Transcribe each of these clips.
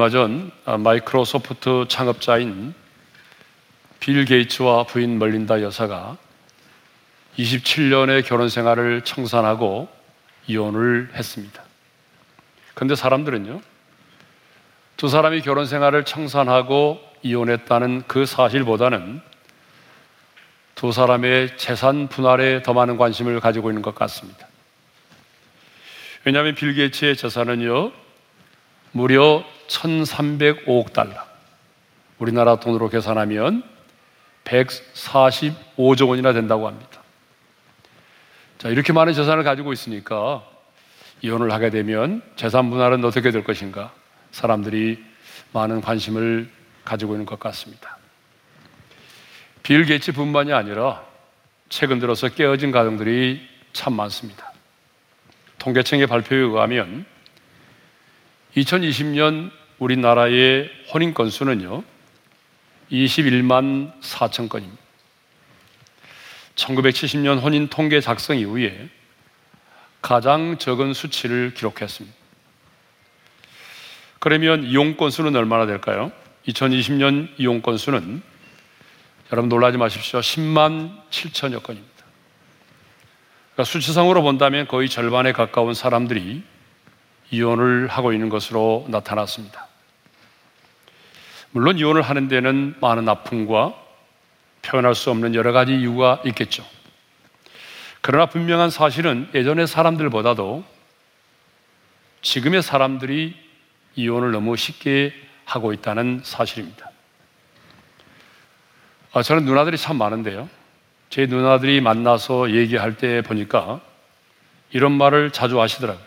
얼마 전 아, 마이크로소프트 창업자인 빌 게이츠와 부인 멀린다 여사가 27년의 결혼 생활을 청산하고 이혼을 했습니다. 근데 사람들은요, 두 사람이 결혼 생활을 청산하고 이혼했다는 그 사실보다는 두 사람의 재산 분할에 더 많은 관심을 가지고 있는 것 같습니다. 왜냐하면 빌 게이츠의 재산은요, 무려 1,305억 달러. 우리나라 돈으로 계산하면 145조 원이나 된다고 합니다. 자, 이렇게 많은 재산을 가지고 있으니까 이혼을 하게 되면 재산 분할은 어떻게 될 것인가? 사람들이 많은 관심을 가지고 있는 것 같습니다. 빌 게이츠 뿐만이 아니라 최근 들어서 깨어진 가정들이 참 많습니다. 통계청의 발표에 의하면 2020년 우리나라의 혼인 건수는요, 21만 4천 건입니다. 1970년 혼인 통계 작성 이후에 가장 적은 수치를 기록했습니다. 그러면 이용 건수는 얼마나 될까요? 2020년 이용 건수는 여러분 놀라지 마십시오. 10만 7천여 건입니다. 그러니까 수치상으로 본다면 거의 절반에 가까운 사람들이 이혼을 하고 있는 것으로 나타났습니다. 물론 이혼을 하는 데는 많은 아픔과 표현할 수 없는 여러 가지 이유가 있겠죠. 그러나 분명한 사실은 예전의 사람들보다도 지금의 사람들이 이혼을 너무 쉽게 하고 있다는 사실입니다. 아, 저는 누나들이 참 많은데요. 제 누나들이 만나서 얘기할 때 보니까 이런 말을 자주 하시더라고요.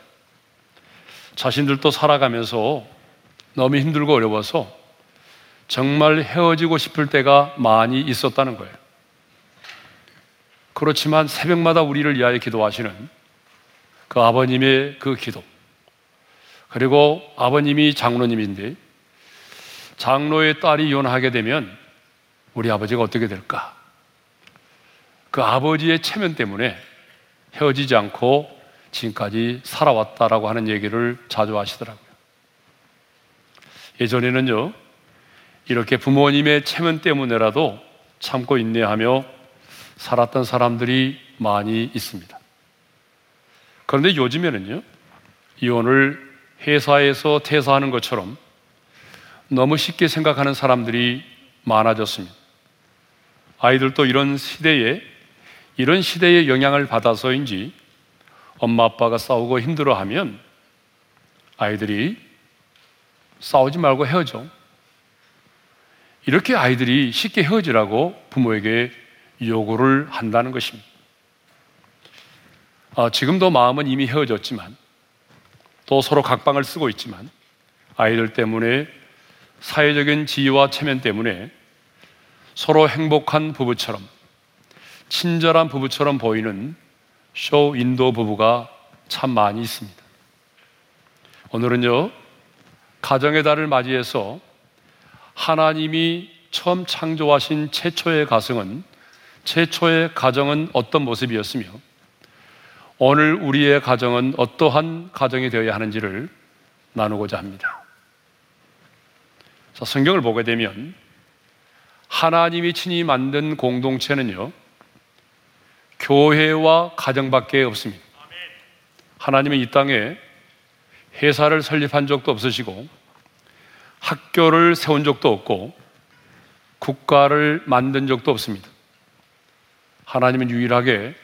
자신들도 살아가면서 너무 힘들고 어려워서 정말 헤어지고 싶을 때가 많이 있었다는 거예요. 그렇지만 새벽마다 우리를 위하여 기도하시는 그 아버님의 그 기도. 그리고 아버님이 장로님인데 장로의 딸이 이혼하게 되면 우리 아버지가 어떻게 될까? 그 아버지의 체면 때문에 헤어지지 않고 지금까지 살아왔다라고 하는 얘기를 자주 하시더라고요. 예전에는요, 이렇게 부모님의 체면 때문에라도 참고 인내하며 살았던 사람들이 많이 있습니다. 그런데 요즘에는요, 이혼을 회사에서 퇴사하는 것처럼 너무 쉽게 생각하는 사람들이 많아졌습니다. 아이들도 이런 시대에, 이런 시대의 영향을 받아서인지 엄마 아빠가 싸우고 힘들어 하면 아이들이 싸우지 말고 헤어져. 이렇게 아이들이 쉽게 헤어지라고 부모에게 요구를 한다는 것입니다. 아, 지금도 마음은 이미 헤어졌지만 또 서로 각방을 쓰고 있지만 아이들 때문에 사회적인 지위와 체면 때문에 서로 행복한 부부처럼 친절한 부부처럼 보이는 쇼 인도 부부가 참 많이 있습니다. 오늘은요, 가정의 달을 맞이해서 하나님이 처음 창조하신 최초의 가정은 최초의 가정은 어떤 모습이었으며 오늘 우리의 가정은 어떠한 가정이 되어야 하는지를 나누고자 합니다. 자, 성경을 보게 되면 하나님이 친히 만든 공동체는요, 교회와 가정밖에 없습니다. 하나님은 이 땅에 회사를 설립한 적도 없으시고 학교를 세운 적도 없고 국가를 만든 적도 없습니다. 하나님은 유일하게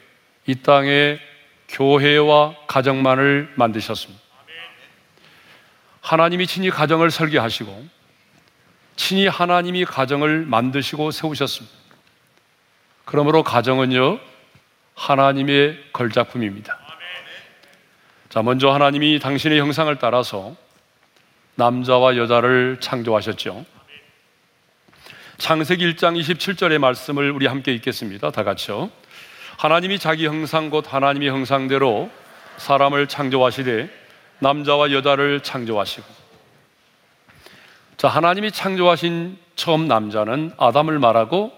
이 땅에 교회와 가정만을 만드셨습니다. 하나님이 친히 가정을 설계하시고 친히 하나님이 가정을 만드시고 세우셨습니다. 그러므로 가정은요, 하나님의 걸작품입니다. 자, 먼저 하나님이 당신의 형상을 따라서 남자와 여자를 창조하셨죠. 창세기 1장 27절의 말씀을 우리 함께 읽겠습니다. 다 같이요. 하나님이 자기 형상 곧 하나님의 형상대로 사람을 창조하시되 남자와 여자를 창조하시고 자, 하나님이 창조하신 처음 남자는 아담을 말하고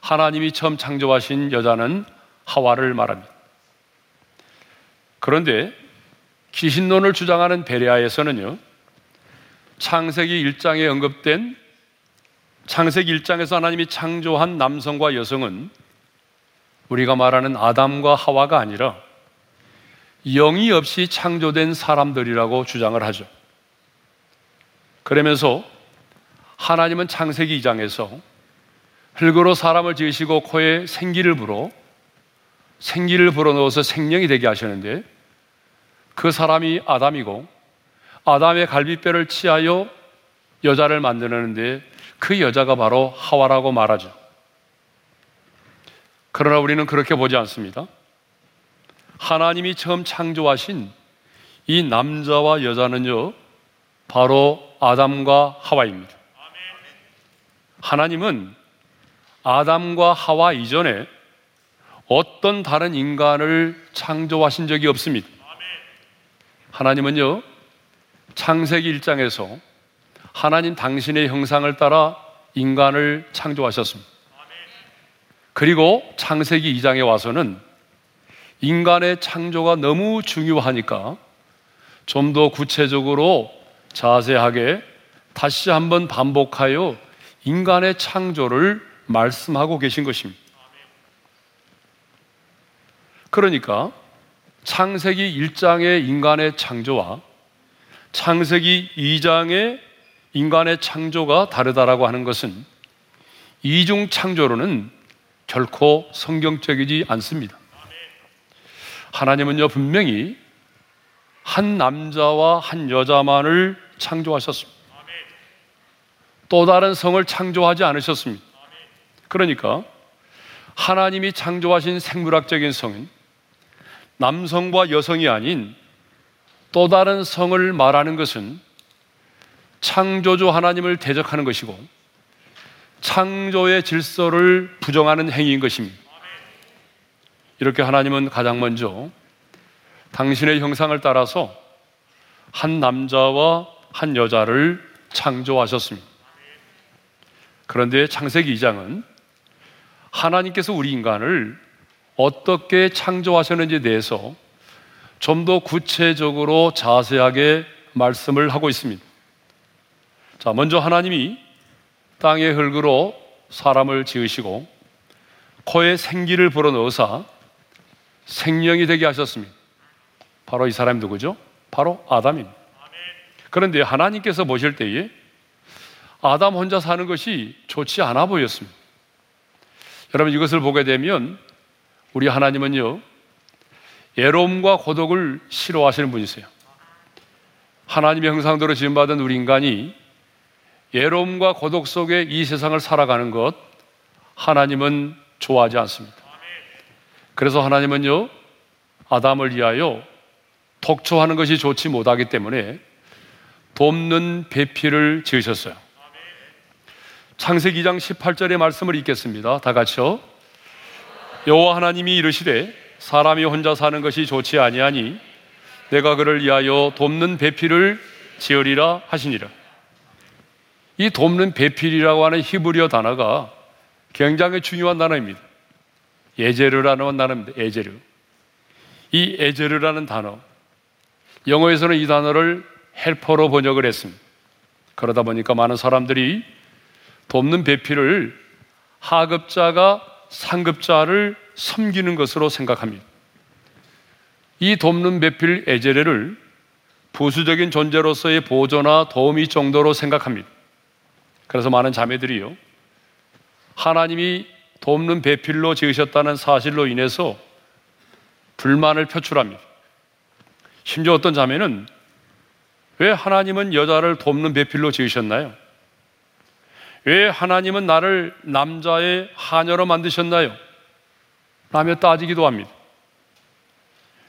하나님이 처음 창조하신 여자는 하와를 말합니다. 그런데 귀신론을 주장하는 베레아에서는요, 창세기 1장에 언급된 창세기 1장에서 하나님이 창조한 남성과 여성은 우리가 말하는 아담과 하와가 아니라 영이 없이 창조된 사람들이라고 주장을 하죠. 그러면서 하나님은 창세기 2장에서 흙으로 사람을 지으시고 코에 생기를 불어 생기를 불어넣어서 생명이 되게 하셨는데 그 사람이 아담이고 아담의 갈비뼈를 치하여 여자를 만드는데 그 여자가 바로 하와라고 말하죠. 그러나 우리는 그렇게 보지 않습니다. 하나님이 처음 창조하신 이 남자와 여자는요, 바로 아담과 하와입니다. 하나님은 아담과 하와 이전에 어떤 다른 인간을 창조하신 적이 없습니다. 하나님은요, 창세기 1장에서 하나님 당신의 형상을 따라 인간을 창조하셨습니다. 그리고 창세기 2장에 와서는 인간의 창조가 너무 중요하니까 좀 더 구체적으로 자세하게 다시 한번 반복하여 인간의 창조를 말씀하고 계신 것입니다. 그러니까 창세기 1장의 인간의 창조와 창세기 2장의 인간의 창조가 다르다라고 하는 것은 이중 창조로는 결코 성경적이지 않습니다. 하나님은요, 분명히 한 남자와 한 여자만을 창조하셨습니다. 또 다른 성을 창조하지 않으셨습니다. 그러니까 하나님이 창조하신 생물학적인 성은 남성과 여성이 아닌 또 다른 성을 말하는 것은 창조주 하나님을 대적하는 것이고 창조의 질서를 부정하는 행위인 것입니다. 이렇게 하나님은 가장 먼저 당신의 형상을 따라서 한 남자와 한 여자를 창조하셨습니다. 그런데 창세기 2장은 하나님께서 우리 인간을 어떻게 창조하셨는지에 대해서 좀 더 구체적으로 자세하게 말씀을 하고 있습니다. 자, 먼저 하나님이 땅의 흙으로 사람을 지으시고 코에 생기를 불어넣어서 생명이 되게 하셨습니다. 바로 이 사람이 누구죠? 바로 아담입니다. 그런데 하나님께서 보실 때에 아담 혼자 사는 것이 좋지 않아 보였습니다. 여러분 이것을 보게 되면 우리 하나님은요 애로움과 고독을 싫어하시는 분이세요. 하나님의 형상대로 지음받은 우리 인간이 애로움과 고독 속에 이 세상을 살아가는 것 하나님은 좋아하지 않습니다. 그래서 하나님은요 아담을 위하여 독초하는 것이 좋지 못하기 때문에 돕는 배필을 지으셨어요. 창세기 2장 18절의 말씀을 읽겠습니다. 다 같이요. 여호와 하나님이 이르시되 사람이 혼자 사는 것이 좋지 아니하니 내가 그를 위하여 돕는 배필을 지으리라 하시니라. 이 돕는 배필이라고 하는 히브리어 단어가 굉장히 중요한 단어입니다. 에제르라는 단어입니다. 에제르. 이 에제르라는 단어. 영어에서는 이 단어를 헬퍼로 번역을 했습니다. 그러다 보니까 많은 사람들이 돕는 배필을 하급자가 상급자를 섬기는 것으로 생각합니다. 이 돕는 배필 에제레를 부수적인 존재로서의 보조나 도움이 정도로 생각합니다. 그래서 많은 자매들이요. 하나님이 돕는 배필로 지으셨다는 사실로 인해서 불만을 표출합니다. 심지어 어떤 자매는 왜 하나님은 여자를 돕는 배필로 지으셨나요? 왜 하나님은 나를 남자의 하녀로 만드셨나요? 라며 따지기도 합니다.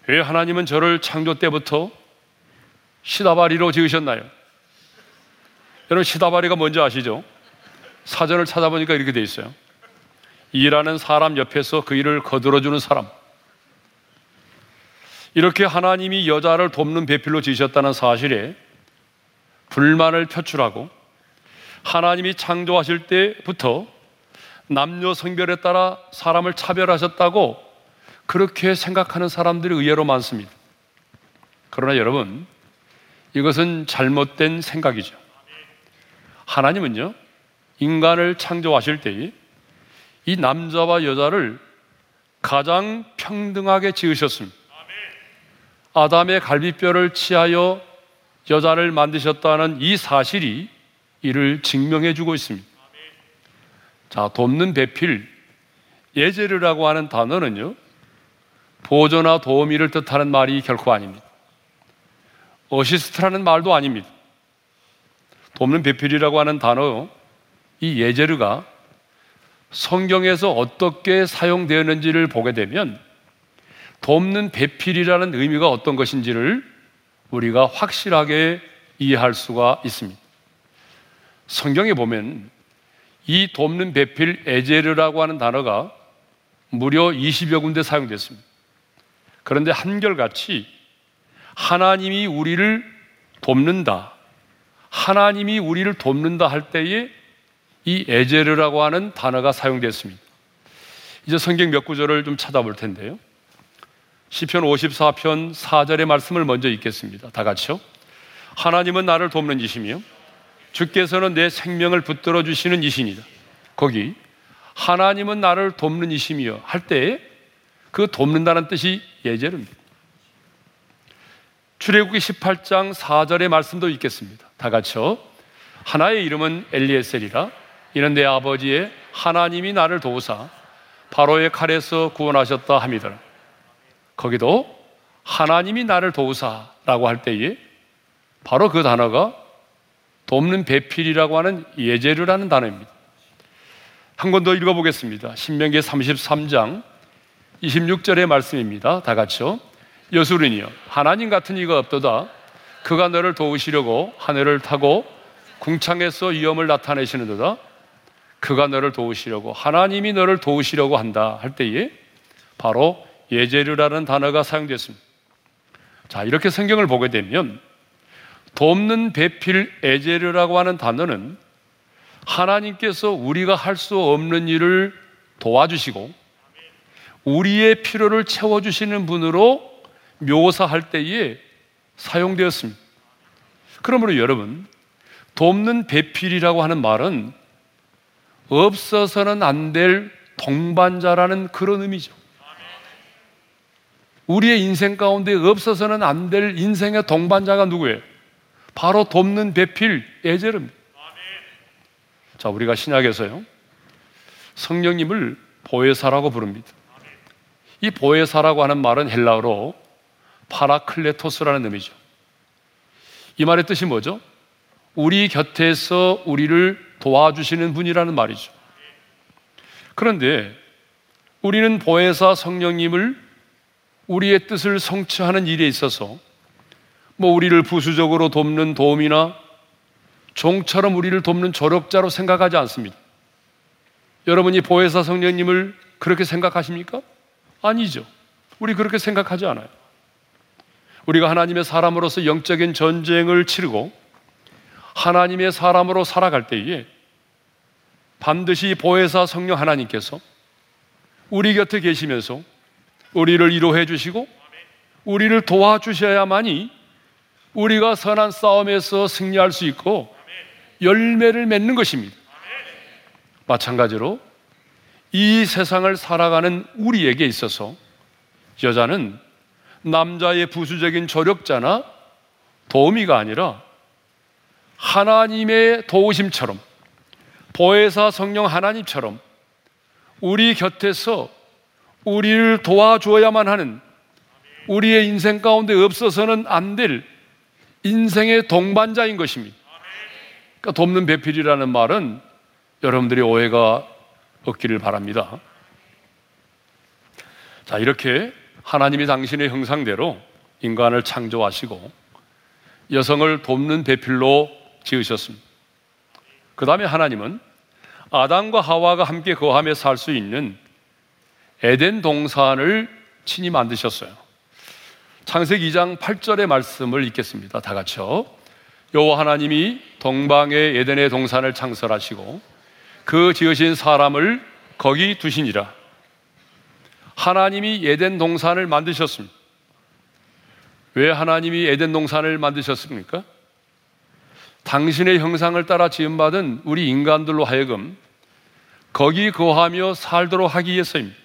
왜 하나님은 저를 창조 때부터 시다바리로 지으셨나요? 여러분 시다바리가 뭔지 아시죠? 사전을 찾아보니까 이렇게 돼 있어요. 일하는 사람 옆에서 그 일을 거들어주는 사람. 이렇게 하나님이 여자를 돕는 배필로 지으셨다는 사실에 불만을 표출하고 하나님이 창조하실 때부터 남녀 성별에 따라 사람을 차별하셨다고 그렇게 생각하는 사람들이 의외로 많습니다. 그러나 여러분, 이것은 잘못된 생각이죠. 하나님은요, 인간을 창조하실 때에 이 남자와 여자를 가장 평등하게 지으셨습니다. 아담의 갈비뼈를 치하여 여자를 만드셨다는 이 사실이 이를 증명해 주고 있습니다. 자, 돕는 배필, עזר라고 하는 단어는요, 보조나 도우미를 뜻하는 말이 결코 아닙니다. 어시스트라는 말도 아닙니다. 돕는 배필이라고 하는 단어, 이 עזר가 성경에서 어떻게 사용되었는지를 보게 되면 돕는 배필이라는 의미가 어떤 것인지를 우리가 확실하게 이해할 수가 있습니다. 성경에 보면 이 돕는 배필 에제르라고 하는 단어가 무려 20여 군데 사용됐습니다. 그런데 한결같이 하나님이 우리를 돕는다. 하나님이 우리를 돕는다 할 때에 이 에제르라고 하는 단어가 사용됐습니다. 이제 성경 몇 구절을 좀 찾아볼 텐데요. 시편 54편 4절의 말씀을 먼저 읽겠습니다. 다 같이요. 하나님은 나를 돕는 이시며 주께서는 내 생명을 붙들어 주시는 이신이다. 거기 하나님은 나를 돕는 이시며 할 때에 그 돕는다는 뜻이 예제입니다. 출애굽기 18장 4절의 말씀도 읽겠습니다. 다 같이요. 하나의 이름은 엘리에셀이라 이는 내 아버지의 하나님이 나를 도우사 바로의 칼에서 구원하셨다 함이더라. 거기도 하나님이 나를 도우사라고 할 때에 바로 그 단어가 돕는 배필이라고 하는 예제르라는 단어입니다. 한번더 읽어보겠습니다. 신명기 33장 26절의 말씀입니다. 다 같이요. 여수른이여 하나님 같은 이가 없도다. 그가 너를 도우시려고 하늘을 타고 궁창에서 위험을 나타내시는도다. 그가 너를 도우시려고 하나님이 너를 도우시려고 한다 할 때에 바로 예제르라는 단어가 사용됐습니다. 자, 이렇게 성경을 보게 되면 돕는 배필 에제르라고 하는 단어는 하나님께서 우리가 할 수 없는 일을 도와주시고 우리의 필요를 채워주시는 분으로 묘사할 때에 사용되었습니다. 그러므로 여러분, 돕는 배필이라고 하는 말은 없어서는 안 될 동반자라는 그런 의미죠. 우리의 인생 가운데 없어서는 안 될 인생의 동반자가 누구예요? 바로 돕는 배필 에제르입니다. 자, 우리가 신약에서요. 성령님을 보혜사라고 부릅니다. 이 보혜사라고 하는 말은 헬라어로 파라클레토스라는 의미죠. 이 말의 뜻이 뭐죠? 우리 곁에서 우리를 도와주시는 분이라는 말이죠. 그런데 우리는 보혜사 성령님을 우리의 뜻을 성취하는 일에 있어서 뭐 우리를 부수적으로 돕는 도움이나 종처럼 우리를 돕는 조력자로 생각하지 않습니다. 여러분이 보혜사 성령님을 그렇게 생각하십니까? 아니죠. 우리 그렇게 생각하지 않아요. 우리가 하나님의 사람으로서 영적인 전쟁을 치르고 하나님의 사람으로 살아갈 때에 반드시 보혜사 성령 하나님께서 우리 곁에 계시면서 우리를 위로해 주시고 우리를 도와주셔야만이 우리가 선한 싸움에서 승리할 수 있고 열매를 맺는 것입니다. 마찬가지로 이 세상을 살아가는 우리에게 있어서 여자는 남자의 부수적인 조력자나 도우미가 아니라 하나님의 도우심처럼 보혜사 성령 하나님처럼 우리 곁에서 우리를 도와줘야만 하는 우리의 인생 가운데 없어서는 안 될 인생의 동반자인 것입니다. 그러니까 돕는 배필이라는 말은 여러분들이 오해가 없기를 바랍니다. 자, 이렇게 하나님이 당신의 형상대로 인간을 창조하시고 여성을 돕는 배필로 지으셨습니다. 그 다음에 하나님은 아담과 하와가 함께 거하며 살 수 있는 에덴 동산을 친히 만드셨어요. 창세기 2장 8절의 말씀을 읽겠습니다. 다 같이요. 여호와 하나님이 동방의 에덴의 동산을 창설하시고 그 지으신 사람을 거기 두시니라. 하나님이 에덴 동산을 만드셨습니다. 왜 하나님이 에덴 동산을 만드셨습니까? 당신의 형상을 따라 지음받은 우리 인간들로 하여금 거기 거하며 살도록 하기 위해서입니다.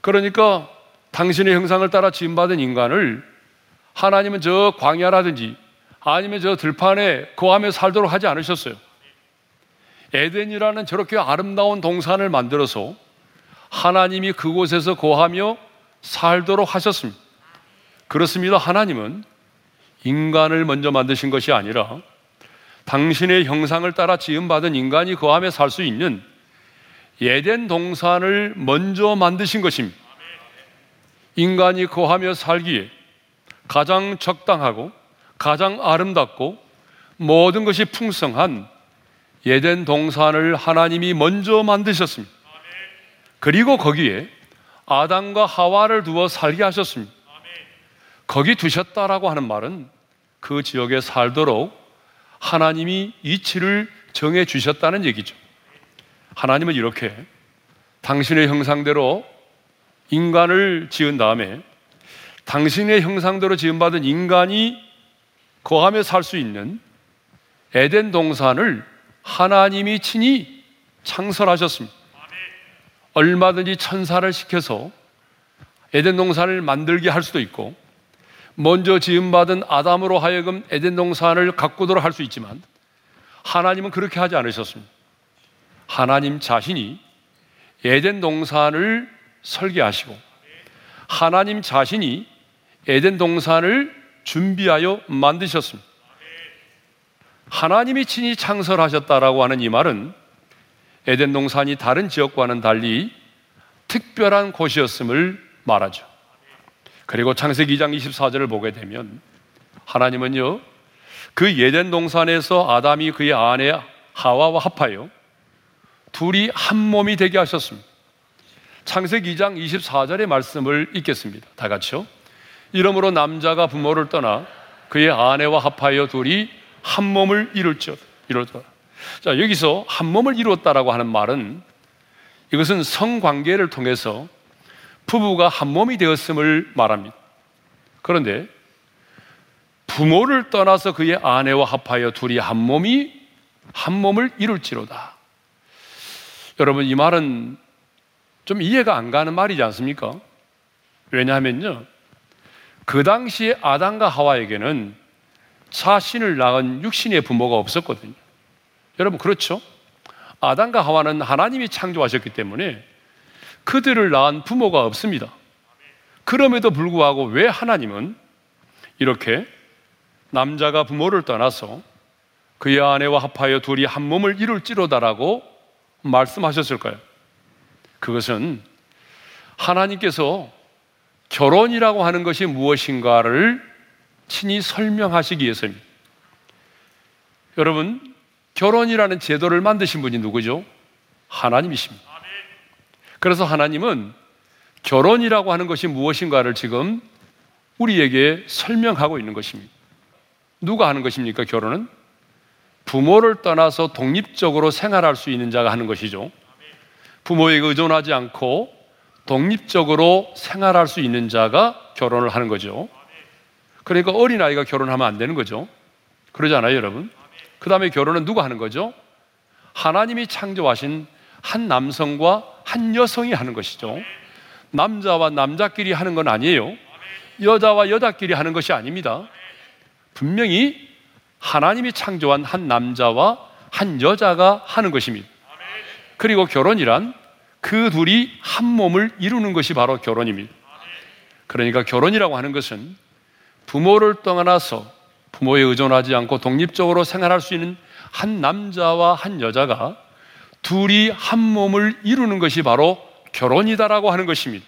그러니까 당신의 형상을 따라 지음받은 인간을 하나님은 저 광야라든지 아니면 저 들판에 거하며 살도록 하지 않으셨어요. 에덴이라는 저렇게 아름다운 동산을 만들어서 하나님이 그곳에서 거하며 살도록 하셨습니다. 그렇습니다. 하나님은 인간을 먼저 만드신 것이 아니라 당신의 형상을 따라 지음받은 인간이 거하며 살 수 있는 예덴 동산을 먼저 만드신 것입니다. 인간이 거하며 살기에 가장 적당하고 가장 아름답고 모든 것이 풍성한 예덴 동산을 하나님이 먼저 만드셨습니다. 그리고 거기에 아담과 하와를 두어 살게 하셨습니다. 거기 두셨다라고 하는 말은 그 지역에 살도록 하나님이 이치를 정해 주셨다는 얘기죠. 하나님은 이렇게 당신의 형상대로 인간을 지은 다음에 당신의 형상대로 지음받은 인간이 거하며 살 수 있는 에덴 동산을 하나님이 친히 창설하셨습니다. 얼마든지 천사를 시켜서 에덴 동산을 만들게 할 수도 있고 먼저 지음받은 아담으로 하여금 에덴 동산을 가꾸도록 할 수 있지만 하나님은 그렇게 하지 않으셨습니다. 하나님 자신이 에덴 동산을 설계하시고 하나님 자신이 에덴 동산을 준비하여 만드셨습니다. 하나님이 친히 창설하셨다라고 하는 이 말은 에덴 동산이 다른 지역과는 달리 특별한 곳이었음을 말하죠. 그리고 창세기 2장 24절을 보게 되면 하나님은요 그 예덴 동산에서 아담이 그의 아내 하와와 합하여 둘이 한 몸이 되게 하셨습니다. 창세기 2장 24절의 말씀을 읽겠습니다. 다 같이요. 이러므로 남자가 부모를 떠나 그의 아내와 합하여 둘이 한 몸을 이룰지어다. 이루었다. 자, 여기서 한 몸을 이루었다라고 하는 말은 이것은 성관계를 통해서 부부가 한 몸이 되었음을 말합니다. 그런데 부모를 떠나서 그의 아내와 합하여 둘이 한 몸이 한 몸을 이룰지로다. 여러분, 이 말은 좀 이해가 안 가는 말이지 않습니까? 왜냐하면요. 그 당시에 아담과 하와에게는 자신을 낳은 육신의 부모가 없었거든요. 여러분, 그렇죠? 아담과 하와는 하나님이 창조하셨기 때문에 그들을 낳은 부모가 없습니다. 그럼에도 불구하고 왜 하나님은 이렇게 남자가 부모를 떠나서 그의 아내와 합하여 둘이 한 몸을 이룰지로다라고 말씀하셨을까요? 그것은 하나님께서 결혼이라고 하는 것이 무엇인가를 친히 설명하시기 위해서입니다. 여러분, 결혼이라는 제도를 만드신 분이 누구죠? 하나님이십니다. 그래서 하나님은 결혼이라고 하는 것이 무엇인가를 지금 우리에게 설명하고 있는 것입니다. 누가 하는 것입니까? 결혼은? 부모를 떠나서 독립적으로 생활할 수 있는 자가 하는 것이죠. 부모에게 의존하지 않고 독립적으로 생활할 수 있는 자가 결혼을 하는 거죠. 그러니까 어린아이가 결혼하면 안 되는 거죠. 그러지 않아요, 여러분? 그 다음에 결혼은 누가 하는 거죠? 하나님이 창조하신 한 남성과 한 여성이 하는 것이죠. 남자와 남자끼리 하는 건 아니에요. 여자와 여자끼리 하는 것이 아닙니다. 분명히 하나님이 창조한 한 남자와 한 여자가 하는 것입니다. 그리고 결혼이란 그 둘이 한 몸을 이루는 것이 바로 결혼입니다. 그러니까 결혼이라고 하는 것은 부모를 떠나서 부모에 의존하지 않고 독립적으로 생활할 수 있는 한 남자와 한 여자가 둘이 한 몸을 이루는 것이 바로 결혼이다라고 하는 것입니다.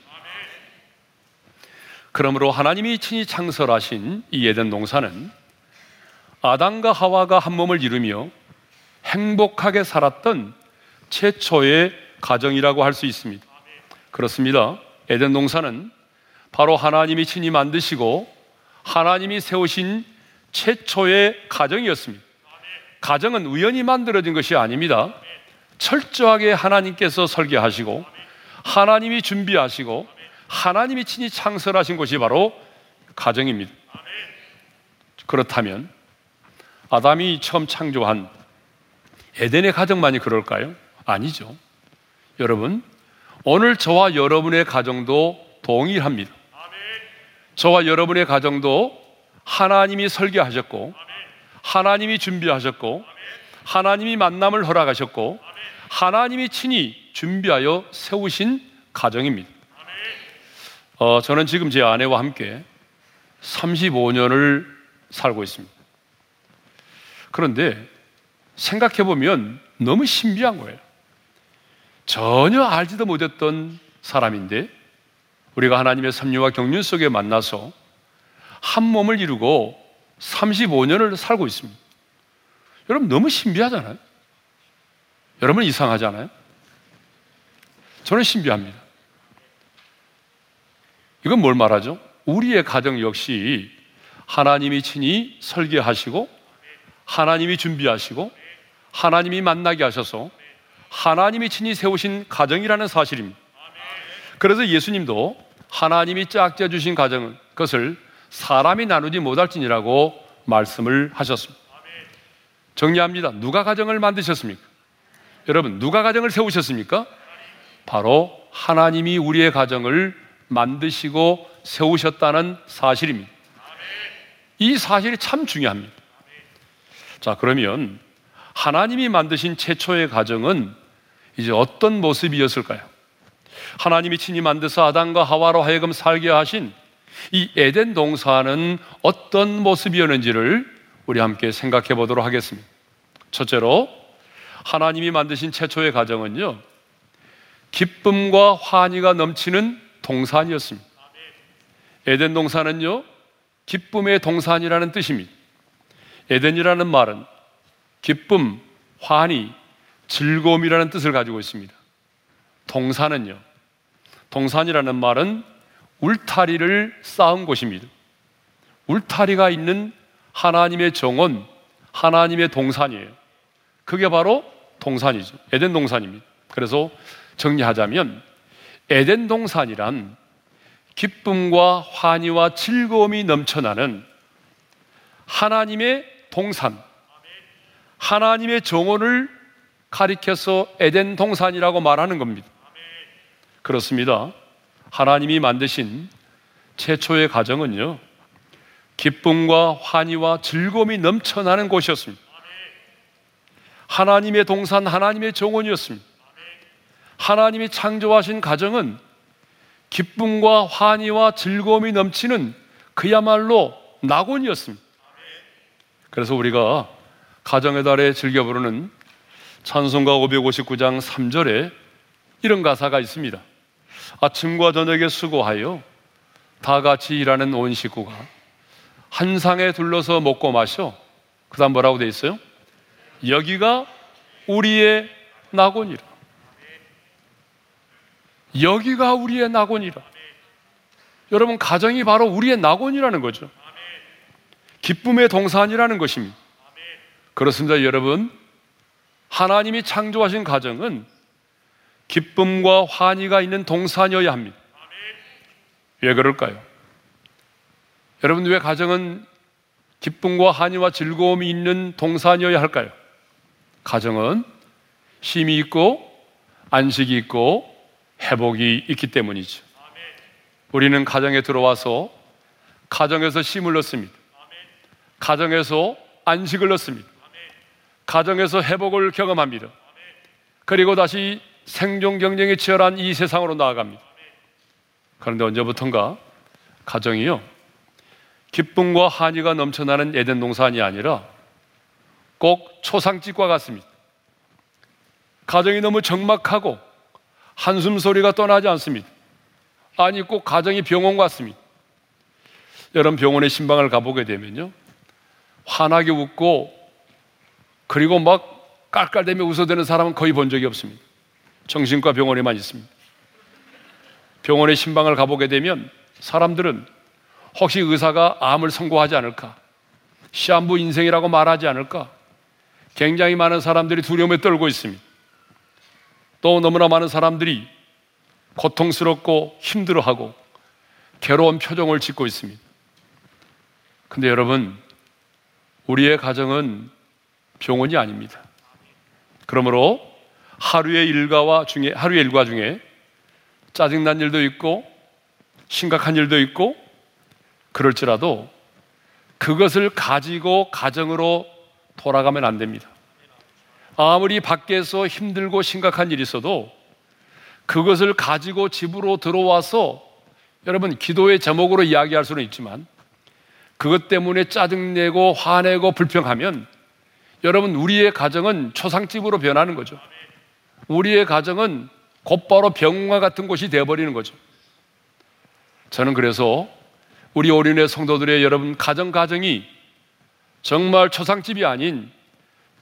그러므로 하나님이 친히 창설하신 이 에덴 동산은 아담과 하와가 한 몸을 이루며 행복하게 살았던 최초의 가정이라고 할 수 있습니다. 그렇습니다. 에덴 동산은 바로 하나님이 친히 만드시고 하나님이 세우신 최초의 가정이었습니다. 가정은 우연히 만들어진 것이 아닙니다. 철저하게 하나님께서 설계하시고 하나님이 준비하시고 하나님이 친히 창설하신 것이 바로 가정입니다. 그렇다면 아담이 처음 창조한 에덴의 가정만이 그럴까요? 아니죠. 여러분, 오늘 저와 여러분의 가정도 동일합니다. 저와 여러분의 가정도 하나님이 설계하셨고, 하나님이 준비하셨고, 하나님이 만남을 허락하셨고, 하나님이 친히 준비하여 세우신 가정입니다. 어, 저는 지금 제 아내와 함께 35년을 살고 있습니다. 그런데 생각해 보면 너무 신비한 거예요. 전혀 알지도 못했던 사람인데 우리가 하나님의 섭리와 경륜 속에 만나서 한 몸을 이루고 35년을 살고 있습니다. 여러분 너무 신비하잖아요. 여러분 이상하잖아요. 저는 신비합니다. 이건 뭘 말하죠? 우리의 가정 역시 하나님이 친히 설계하시고 하나님이 준비하시고 하나님이 만나게 하셔서 하나님이 친히 세우신 가정이라는 사실입니다. 그래서 예수님도 하나님이 짝지어 주신 가정은 그것을 사람이 나누지 못할지니라고 말씀을 하셨습니다. 정리합니다. 누가 가정을 만드셨습니까? 여러분, 누가 가정을 세우셨습니까? 바로 하나님이 우리의 가정을 만드시고 세우셨다는 사실입니다. 이 사실이 참 중요합니다. 자, 그러면 하나님이 만드신 최초의 가정은 이제 어떤 모습이었을까요? 하나님이 친히 만드사 아담과 하와로 하여금 살게 하신 이 에덴 동산은 어떤 모습이었는지를 우리 함께 생각해 보도록 하겠습니다. 첫째로 하나님이 만드신 최초의 가정은요. 기쁨과 환희가 넘치는 동산이었습니다. 에덴 동산은요. 기쁨의 동산이라는 뜻입니다. 에덴이라는 말은 기쁨, 환희, 즐거움이라는 뜻을 가지고 있습니다. 동산은요. 동산이라는 말은 울타리를 쌓은 곳입니다. 울타리가 있는 하나님의 정원, 하나님의 동산이에요. 그게 바로 동산이죠. 에덴 동산입니다. 그래서 정리하자면 에덴 동산이란 기쁨과 환희와 즐거움이 넘쳐나는 하나님의 동산, 하나님의 정원을 가리켜서 에덴 동산이라고 말하는 겁니다. 그렇습니다. 하나님이 만드신 최초의 가정은요, 기쁨과 환희와 즐거움이 넘쳐나는 곳이었습니다. 하나님의 동산, 하나님의 정원이었습니다. 하나님이 창조하신 가정은 기쁨과 환희와 즐거움이 넘치는 그야말로 낙원이었습니다. 그래서 우리가 가정의 달에 즐겨 부르는 찬송가 559장 3절에 이런 가사가 있습니다. 아침과 저녁에 수고하여 다 같이 일하는 온 식구가 한 상에 둘러서 먹고 마셔. 그 다음 뭐라고 돼 있어요? 여기가 우리의 낙원이라. 여기가 우리의 낙원이라. 여러분, 가정이 바로 우리의 낙원이라는 거죠. 기쁨의 동산이라는 것입니다. 그렇습니다, 여러분. 하나님이 창조하신 가정은 기쁨과 환희가 있는 동산이어야 합니다. 왜 그럴까요? 여러분, 왜 가정은 기쁨과 환희와 즐거움이 있는 동산이어야 할까요? 가정은 힘이 있고 안식이 있고 회복이 있기 때문이죠. 우리는 가정에 들어와서 가정에서 힘을 얻습니다. 가정에서 안식을 얻습니다. 가정에서 회복을 경험합니다. 그리고 다시 생존 경쟁이 치열한 이 세상으로 나아갑니다. 그런데 언제부턴가 가정이요. 기쁨과 한의가 넘쳐나는 에덴 동산이 아니라 꼭 초상집과 같습니다. 가정이 너무 적막하고 한숨 소리가 떠나지 않습니다. 아니 꼭 가정이 병원 같습니다. 여러분 병원에 신방을 가보게 되면요. 환하게 웃고 그리고 막 깔깔대며 웃어대는 사람은 거의 본 적이 없습니다. 정신과 병원에만 있습니다. 병원에 신방을 가보게 되면 사람들은 혹시 의사가 암을 선고하지 않을까? 시한부 인생이라고 말하지 않을까? 굉장히 많은 사람들이 두려움에 떨고 있습니다. 또 너무나 많은 사람들이 고통스럽고 힘들어하고 괴로운 표정을 짓고 있습니다. 근데 여러분, 우리의 가정은 병원이 아닙니다. 그러므로 하루의 일과와 중에 하루의 일과 중에 짜증난 일도 있고 심각한 일도 있고 그럴지라도 그것을 가지고 가정으로 돌아가면 안 됩니다. 아무리 밖에서 힘들고 심각한 일이 있어도 그것을 가지고 집으로 들어와서 여러분 기도의 제목으로 이야기할 수는 있지만 그것 때문에 짜증내고 화내고 불평하면 여러분 우리의 가정은 초상집으로 변하는 거죠. 우리의 가정은 곧바로 병과 같은 곳이 되어버리는 거죠. 저는 그래서 우리 어린애 성도들의 여러분 가정 가정이 정말 초상집이 아닌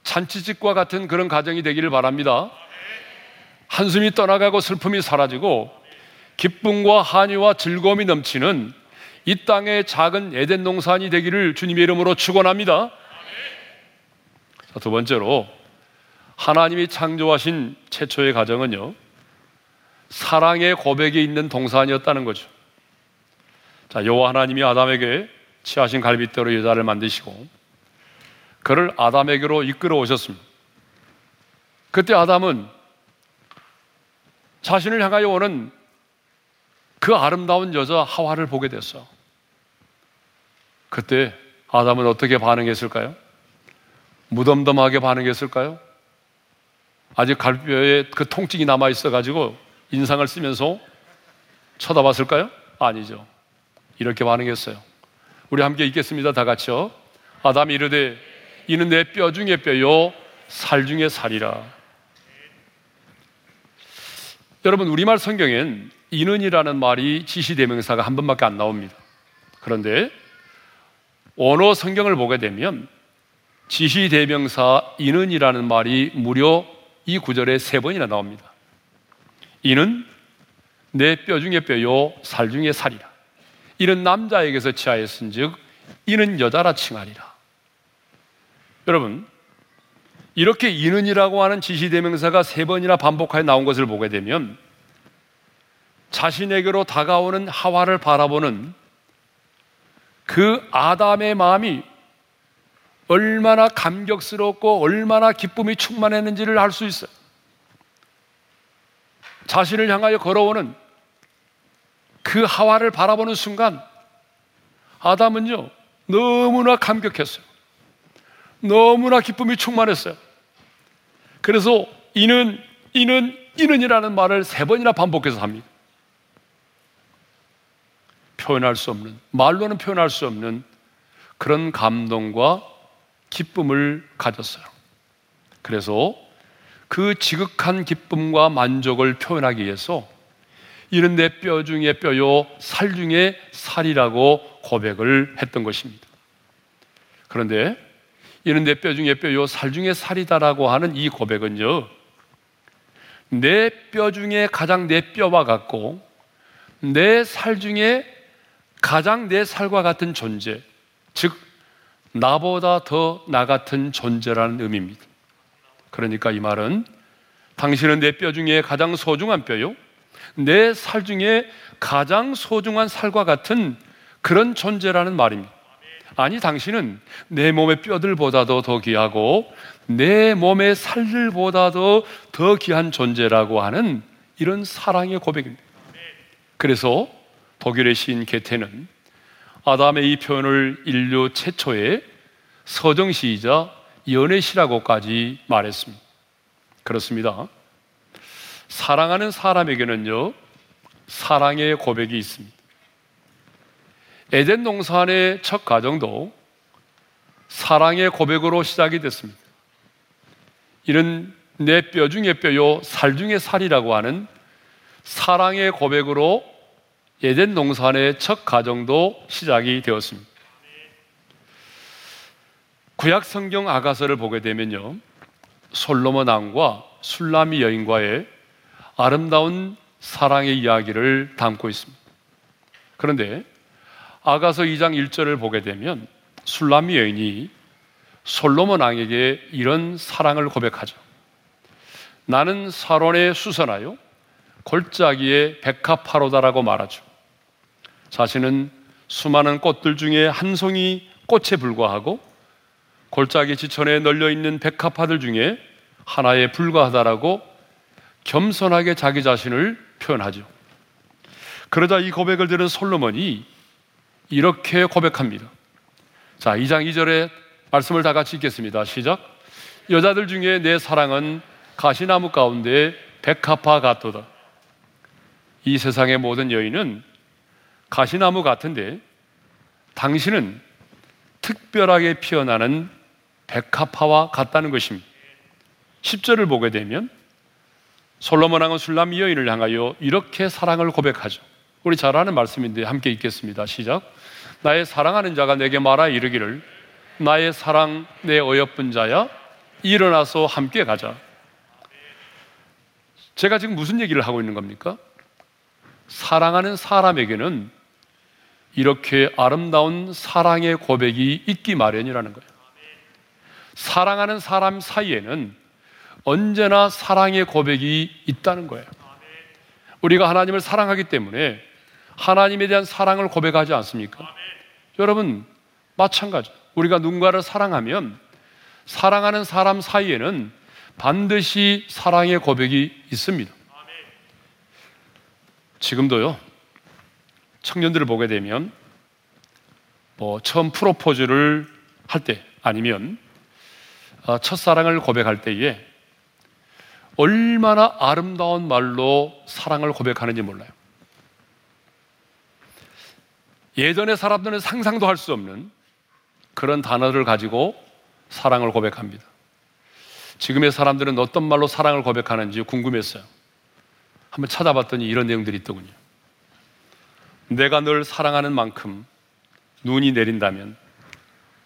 잔치집과 같은 그런 가정이 되기를 바랍니다. 한숨이 떠나가고 슬픔이 사라지고 기쁨과 한의와 즐거움이 넘치는 이 땅의 작은 에덴 농산이 되기를 주님의 이름으로 축원합니다. 자, 두 번째로 하나님이 창조하신 최초의 가정은요 사랑의 고백이 있는 동산이었다는 거죠. 자, 여호와 하나님이 아담에게 취하신 갈빗대로 여자를 만드시고 그를 아담에게로 이끌어 오셨습니다. 그때 아담은 자신을 향하여 오는 그 아름다운 여자 하와를 보게 됐어. 그때 아담은 어떻게 반응했을까요? 무덤덤하게 반응했을까요? 아직 갈비뼈에 그 통증이 남아 있어가지고 인상을 쓰면서 쳐다봤을까요? 아니죠. 이렇게 반응했어요. 우리 함께 읽겠습니다. 다 같이요. 아담이 이르되 이는 내 뼈 중에 뼈요 살 중에 살이라. 여러분 우리말 성경엔 이는이라는 말이 지시대명사가 한 번밖에 안 나옵니다. 그런데 원어 성경을 보게 되면 지시대명사 이는이라는 말이 무려 이 구절에 세 번이나 나옵니다. 이는 내 뼈 중에 뼈요 살 중에 살이라. 이는 남자에게서 취하였은즉 이는 여자라 칭하리라. 여러분 이렇게 이는이라고 하는 지시대명사가 세 번이나 반복하여 나온 것을 보게 되면 자신에게로 다가오는 하와를 바라보는 그 아담의 마음이 얼마나 감격스럽고 얼마나 기쁨이 충만했는지를 알 수 있어요. 자신을 향하여 걸어오는 그 하와를 바라보는 순간 아담은요 너무나 감격했어요. 너무나 기쁨이 충만했어요. 그래서 이는 이는 이는이라는 말을 세 번이나 반복해서 합니다. 표현할 수 없는 말로는 표현할 수 없는 그런 감동과 기쁨을 가졌어요. 그래서 그 지극한 기쁨과 만족을 표현하기 위해서 내뼈 중에 뼈요 살 중에 살이라고 고백을 했던 것입니다. 그런데 내뼈 중에 뼈요 살 중에 살이다라고 하는 이 고백은요 내 뼈 중에 가장 내 뼈와 같고 내 살 중에 가장 내 살과 같은 존재 즉 나보다 더 나 같은 존재라는 의미입니다. 그러니까 이 말은 당신은 내 뼈 중에 가장 소중한 뼈요. 내 살 중에 가장 소중한 살과 같은 그런 존재라는 말입니다. 아니, 당신은 내 몸의 뼈들보다도 더 귀하고 내 몸의 살들보다도 더 귀한 존재라고 하는 이런 사랑의 고백입니다. 그래서 독일의 시인 게테는 아담의 이 표현을 인류 최초의 서정시이자 연애시라고까지 말했습니다. 그렇습니다. 사랑하는 사람에게는요, 사랑의 고백이 있습니다. 에덴 농산의 첫 가정도 사랑의 고백으로 시작이 됐습니다. 이는 내 뼈 중에 뼈요, 살 중에 살이라고 하는 사랑의 고백으로 에덴 농산의 첫 가정도 시작이 되었습니다. 구약 성경 아가서를 보게 되면요. 솔로몬 왕과 술라미 여인과의 아름다운 사랑의 이야기를 담고 있습니다. 그런데 아가서 2장 1절을 보게 되면 술라미 여인이 솔로몬 왕에게 이런 사랑을 고백하죠. 나는 사론에 수선하여 골짜기에 백합화로다라고 말하죠. 자신은 수많은 꽃들 중에 한 송이 꽃에 불과하고 골짜기 지천에 널려 있는 백합화들 중에 하나에 불과하다라고 겸손하게 자기 자신을 표현하죠. 그러자 이 고백을 들은 솔로몬이 이렇게 고백합니다. 자, 2장 2절에 말씀을 다 같이 읽겠습니다. 시작. 여자들 중에 내 사랑은 가시나무 가운데 백합화 같도다. 이 세상의 모든 여인은 가시나무 같은데 당신은 특별하게 피어나는 백합화와 같다는 것입니다. 10절을 보게 되면 솔로몬 왕은 술람 여인을 향하여 이렇게 사랑을 고백하죠. 우리 잘 아는 말씀인데 함께 읽겠습니다. 시작. 나의 사랑하는 자가 내게 말하 이르기를 나의 사랑 내 어여쁜 자야 일어나서 함께 가자. 제가 지금 무슨 얘기를 하고 있는 겁니까? 사랑하는 사람에게는 이렇게 아름다운 사랑의 고백이 있기 마련이라는 거예요. 사랑하는 사람 사이에는 언제나 사랑의 고백이 있다는 거예요. 우리가 하나님을 사랑하기 때문에 하나님에 대한 사랑을 고백하지 않습니까? 여러분, 마찬가지. 우리가 누군가를 사랑하면 사랑하는 사람 사이에는 반드시 사랑의 고백이 있습니다. 지금도요, 청년들을 보게 되면 뭐 처음 프로포즈를 할 때 아니면 어, 첫사랑을 고백할 때에 얼마나 아름다운 말로 사랑을 고백하는지 몰라요. 예전의 사람들은 상상도 할 수 없는 그런 단어를 가지고 사랑을 고백합니다. 지금의 사람들은 어떤 말로 사랑을 고백하는지 궁금했어요. 한번 찾아봤더니 이런 내용들이 있더군요. 내가 널 사랑하는 만큼 눈이 내린다면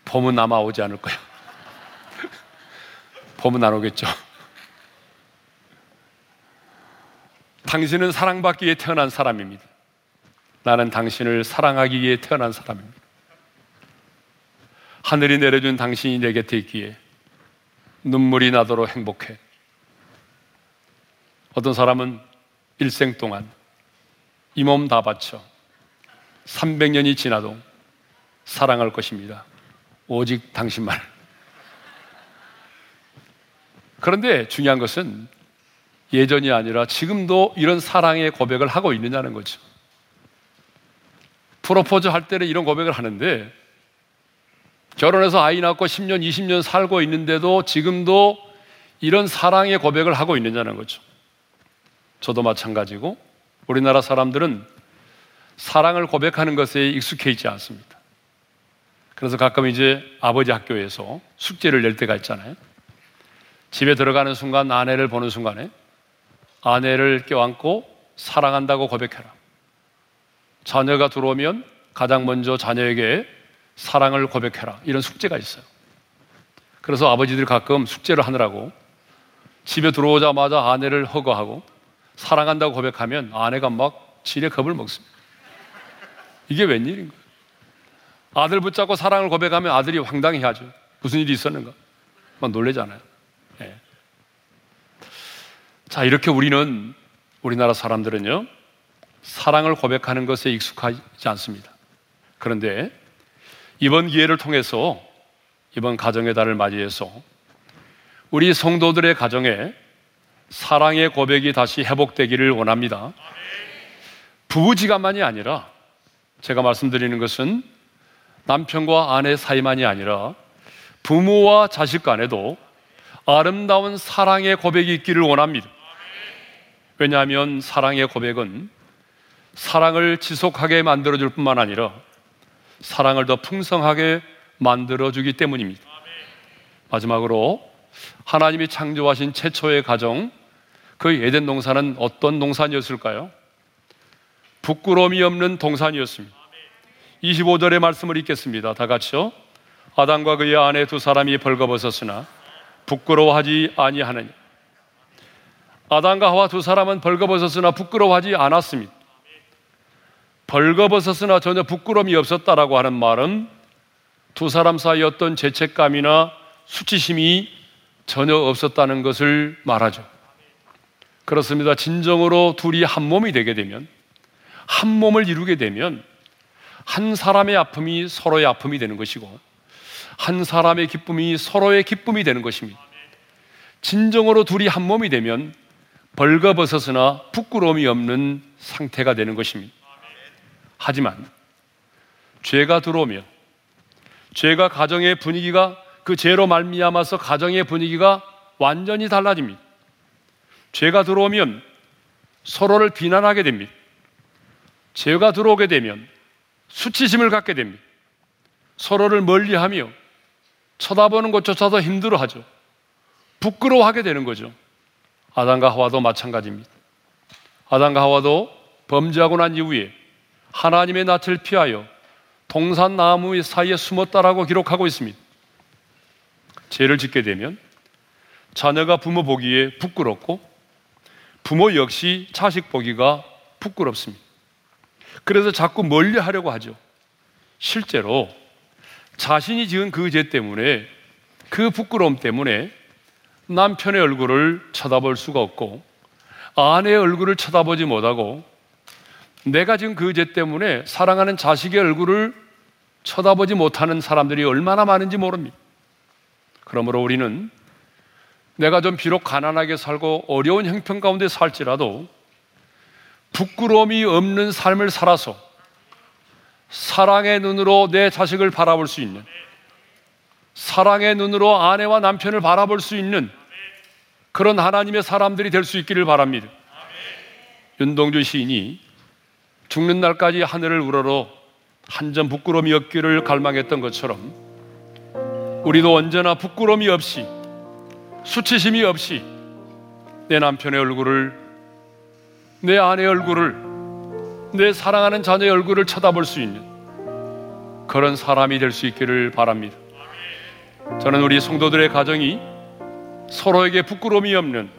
봄은 아마 오지 않을 거야. 봄은 안 오겠죠. 당신은 사랑받기 위해 태어난 사람입니다. 나는 당신을 사랑하기 위해 태어난 사람입니다. 하늘이 내려준 당신이 내 곁에 있기에 눈물이 나도록 행복해. 어떤 사람은 일생 동안 이 몸 다 바쳐 300년이 지나도 사랑할 것입니다. 오직 당신만. 그런데 중요한 것은 예전이 아니라 지금도 이런 사랑의 고백을 하고 있느냐는 거죠. 프로포즈 할 때는 이런 고백을 하는데 결혼해서 아이 낳고 10년, 20년 살고 있는데도 지금도 이런 사랑의 고백을 하고 있느냐는 거죠. 저도 마찬가지고 우리나라 사람들은 사랑을 고백하는 것에 익숙해 있지 않습니다. 그래서 가끔 이제 아버지 학교에서 숙제를 낼 때가 있잖아요. 집에 들어가는 순간 아내를 보는 순간에 아내를 껴안고 사랑한다고 고백해라. 자녀가 들어오면 가장 먼저 자녀에게 사랑을 고백해라. 이런 숙제가 있어요. 그래서 아버지들이 가끔 숙제를 하느라고 집에 들어오자마자 아내를 허거하고 사랑한다고 고백하면 아내가 막 지레 겁을 먹습니다. 이게 웬일인 거예요? 아들 붙잡고 사랑을 고백하면 아들이 황당해 하죠. 무슨 일이 있었는가? 막 놀래잖아요. 네. 자, 이렇게 우리는, 우리나라 사람들은요, 사랑을 고백하는 것에 익숙하지 않습니다. 그런데 이번 기회를 통해서 이번 가정의 달을 맞이해서 우리 성도들의 가정에 사랑의 고백이 다시 회복되기를 원합니다. 부부지간만이 아니라 제가 말씀드리는 것은 남편과 아내 사이만이 아니라 부모와 자식 간에도 아름다운 사랑의 고백이 있기를 원합니다. 왜냐하면 사랑의 고백은 사랑을 지속하게 만들어줄 뿐만 아니라 사랑을 더 풍성하게 만들어주기 때문입니다. 마지막으로 하나님이 창조하신 최초의 가정, 그 에덴 동산은 어떤 동산이었을까요? 부끄러움이 없는 동산이었습니다. 25절의 말씀을 읽겠습니다. 다 같이요. 아담과 그의 아내 두 사람이 벌거벗었으나 부끄러워하지 아니하느니. 아담과 하와 두 사람은 벌거벗었으나 부끄러워하지 않았습니다. 벌거벗었으나 전혀 부끄러움이 없었다라고 하는 말은 두 사람 사이 어떤 죄책감이나 수치심이 전혀 없었다는 것을 말하죠. 그렇습니다. 진정으로 둘이 한 몸이 되게 되면, 한 몸을 이루게 되면, 한 사람의 아픔이 서로의 아픔이 되는 것이고, 한 사람의 기쁨이 서로의 기쁨이 되는 것입니다. 진정으로 둘이 한 몸이 되면 벌거벗어서나 부끄러움이 없는 상태가 되는 것입니다. 하지만 죄가 들어오면 죄가 가정의 분위기가 그 죄로 말미암아서 가정의 분위기가 완전히 달라집니다. 죄가 들어오면 서로를 비난하게 됩니다. 죄가 들어오게 되면 수치심을 갖게 됩니다. 서로를 멀리하며 쳐다보는 것조차도 힘들어하죠. 부끄러워하게 되는 거죠. 아담과 하와도 마찬가지입니다. 아담과 하와도 범죄하고 난 이후에 하나님의 낯을 피하여 동산 나무 사이에 숨었다라고 기록하고 있습니다. 죄를 짓게 되면 자녀가 부모 보기에 부끄럽고 부모 역시 자식 보기가 부끄럽습니다. 그래서 자꾸 멀리 하려고 하죠. 실제로 자신이 지은 그 죄 때문에 그 부끄러움 때문에 남편의 얼굴을 쳐다볼 수가 없고 아내의 얼굴을 쳐다보지 못하고 내가 지금 그 죄 때문에 사랑하는 자식의 얼굴을 쳐다보지 못하는 사람들이 얼마나 많은지 모릅니다. 그러므로 우리는 내가 좀 비록 가난하게 살고 어려운 형편 가운데 살지라도 부끄러움이 없는 삶을 살아서 사랑의 눈으로 내 자식을 바라볼 수 있는 사랑의 눈으로 아내와 남편을 바라볼 수 있는 그런 하나님의 사람들이 될 수 있기를 바랍니다. 윤동주 시인이 죽는 날까지 하늘을 우러러 한 점 부끄러움이 없기를 갈망했던 것처럼 우리도 언제나 부끄러움이 없이 수치심이 없이 내 남편의 얼굴을 내 아내의 얼굴을 내 사랑하는 자녀의 얼굴을 쳐다볼 수 있는 그런 사람이 될 수 있기를 바랍니다. 저는 우리 성도들의 가정이 서로에게 부끄러움이 없는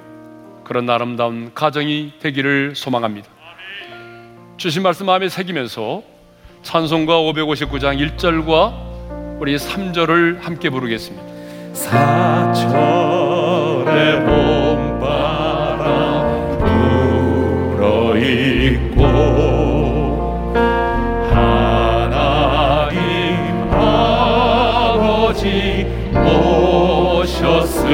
그런 아름다운 가정이 되기를 소망합니다. 주신 말씀 마음에 새기면서 찬송가 559장 1절과 우리 3절을 함께 부르겠습니다. 사철의 봄 하나님 아버지 오셨으니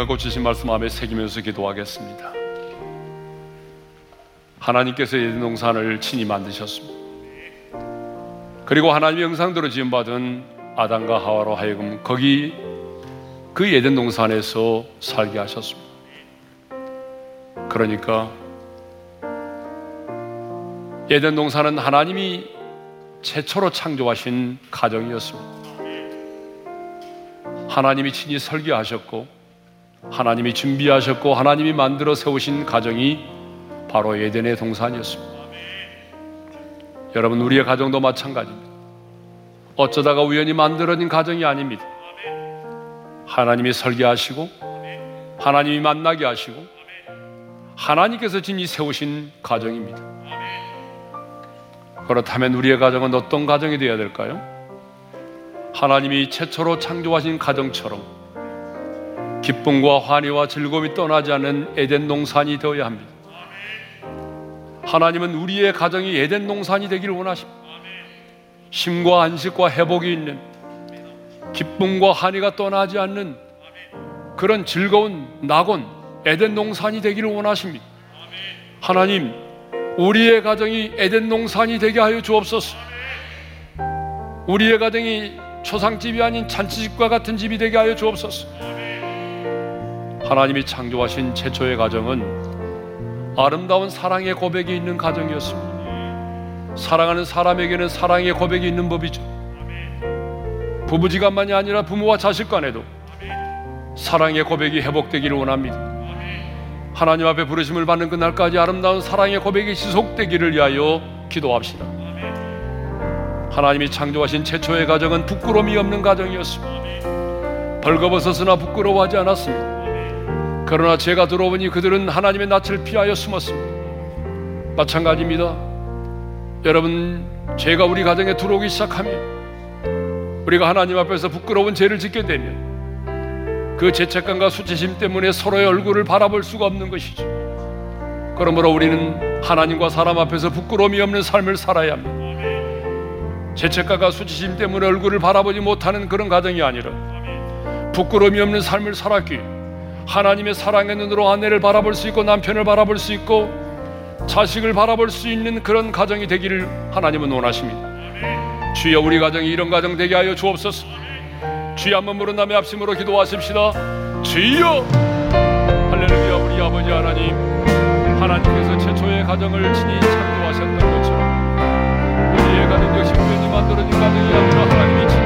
감고 주신 말씀 마음에 새기면서 기도하겠습니다. 하나님께서 에덴 동산을 친히 만드셨습니다. 그리고 하나님의 영상대로 지음받은 아담과 하와로 하여금 거기 그 예덴 동산에서 살게 하셨습니다. 그러니까 예덴 동산은 하나님이 최초로 창조하신 가정이었습니다. 하나님이 친히 설계하셨고 하나님이 준비하셨고 하나님이 만들어 세우신 가정이 바로 예덴의 동산이었습니다. 여러분 우리의 가정도 마찬가지입니다. 어쩌다가 우연히 만들어진 가정이 아닙니다. 하나님이 설계하시고 하나님이 만나게 하시고 하나님께서 진히 세우신 가정입니다. 그렇다면 우리의 가정은 어떤 가정이 되어야 될까요? 하나님이 최초로 창조하신 가정처럼 기쁨과 환희와 즐거움이 떠나지 않는 에덴 농산이 되어야 합니다. 하나님은 우리의 가정이 에덴 농산이 되기를 원하십니다. 심과 안식과 회복이 있는 기쁨과 환희가 떠나지 않는 그런 즐거운 낙원 에덴 농산이 되기를 원하십니다. 하나님, 우리의 가정이 에덴 농산이 되게 하여 주옵소서. 우리의 가정이 초상집이 아닌 잔치집과 같은 집이 되게 하여 주옵소서. 하나님이 창조하신 최초의 가정은 아름다운 사랑의 고백이 있는 가정이었습니다. 사랑하는 사람에게는 사랑의 고백이 있는 법이죠. 부부지간만이 아니라 부모와 자식 간에도 사랑의 고백이 회복되기를 원합니다. 하나님 앞에 부르심을 받는 그날까지 아름다운 사랑의 고백이 지속되기를 위하여 기도합시다. 하나님이 창조하신 최초의 가정은 부끄러움이 없는 가정이었습니다. 벌거벗었으나 부끄러워하지 않았습니다. 그러나 제가 들어보니 그들은 하나님의 낯을 피하여 숨었습니다. 마찬가지입니다. 여러분, 죄가 우리 가정에 들어오기 시작하면 우리가 하나님 앞에서 부끄러운 죄를 짓게 되면 그 죄책감과 수치심 때문에 서로의 얼굴을 바라볼 수가 없는 것이죠. 그러므로 우리는 하나님과 사람 앞에서 부끄러움이 없는 삶을 살아야 합니다. 죄책감과 수치심 때문에 얼굴을 바라보지 못하는 그런 가정이 아니라 부끄러움이 없는 삶을 살았기에 하나님의 사랑의 눈으로 아내를 바라볼 수 있고 남편을 바라볼 수 있고 자식을 바라볼 수 있는 그런 가정이 되기를 하나님은 원하십니다. 주여 우리 가정이 이런 가정 되게 하여 주옵소서. 주여 한번 부른 다음에 합심으로 기도하십시다 주여 할렐루야 우리 아버지 하나님 하나님께서 최초의 가정을 친히 창조하셨던 것처럼 우리의 가정 역시 우연히 만들어진 가정이 아니라 하나님이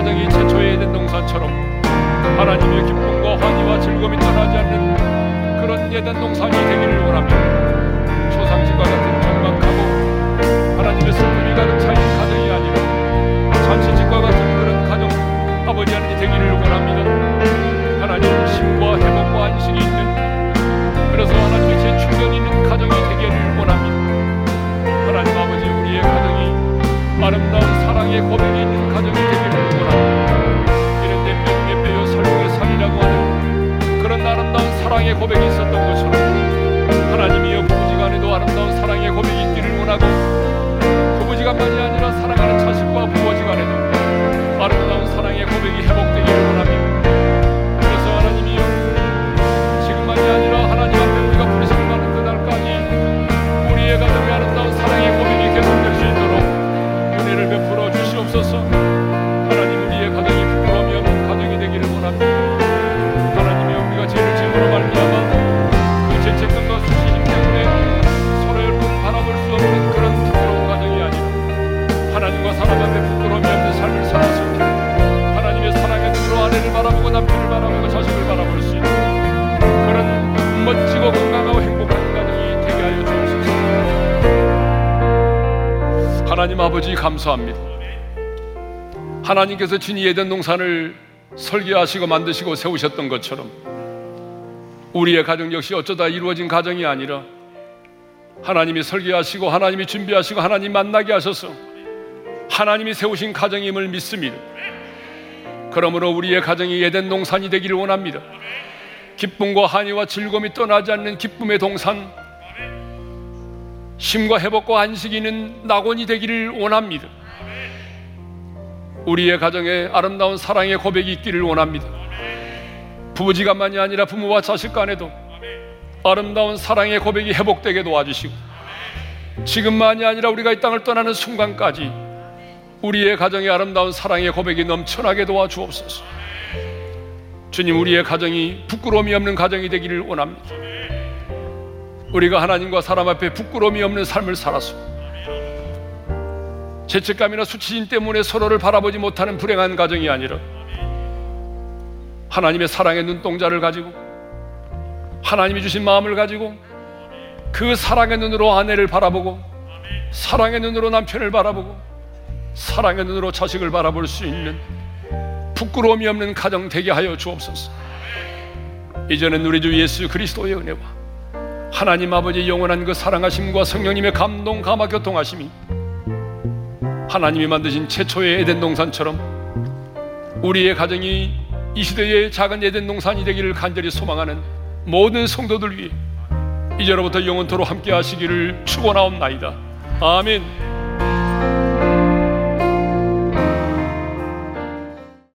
가정이 최초의 된 동산처럼 하나님의 기쁨과 환희와 즐거움이 떠나지 않는 그런 예된 동산이 되기를 원합니다 초상집과 같은 하나님의 슬픔이 가득 차인 가정이 아니라 잔치집과 같은 그런 가정 아버지 하나님 되기를 원합니다. 하나님 심과 회복과 안식이 있는 그래서 하나님의 재 하나님께서 친히 예전 동산을 설계하시고 만드시고 세우셨던 것처럼 우리의 가정 역시 어쩌다 이루어진 가정이 아니라 하나님이 설계하시고 하나님이 준비하시고 하나님 만나게 하셔서 하나님이 세우신 가정임을 믿습니다. 그러므로 우리의 가정이 예된 농산이 되기를 원합니다. 기쁨과 한의와 즐거움이 떠나지 않는 기쁨의 동산, 심과 회복과 안식이 있는 낙원이 되기를 원합니다. 우리의 가정에 아름다운 사랑의 고백이 있기를 원합니다. 부부지간만이 아니라 부모와 자식 간에도 아름다운 사랑의 고백이 회복되게 도와주시고 지금만이 아니라 우리가 이 땅을 떠나는 순간까지 우리의 가정에 아름다운 사랑의 고백이 넘쳐나게 도와주옵소서. 주님, 우리의 가정이 부끄러움이 없는 가정이 되기를 원합니다. 우리가 하나님과 사람 앞에 부끄러움이 없는 삶을 살아서 죄책감이나 수치심 때문에 서로를 바라보지 못하는 불행한 가정이 아니라 하나님의 사랑의 눈동자를 가지고 하나님이 주신 마음을 가지고 그 사랑의 눈으로 아내를 바라보고 사랑의 눈으로 남편을 바라보고 사랑의 눈으로 자식을 바라볼 수 있는 부끄러움이 없는 가정 되게 하여 주옵소서. 이제는 우리 주 예수 그리스도의 은혜와 하나님 아버지 영원한 그 사랑하심과 성령님의 감동 감화 교통하심이 하나님이 만드신 최초의 에덴 동산처럼 우리의 가정이 이 시대의 작은 에덴 동산이 되기를 간절히 소망하는 모든 성도들 위해 이제로부터 영원토로 함께 하시기를 축원하옵나이다. 아멘.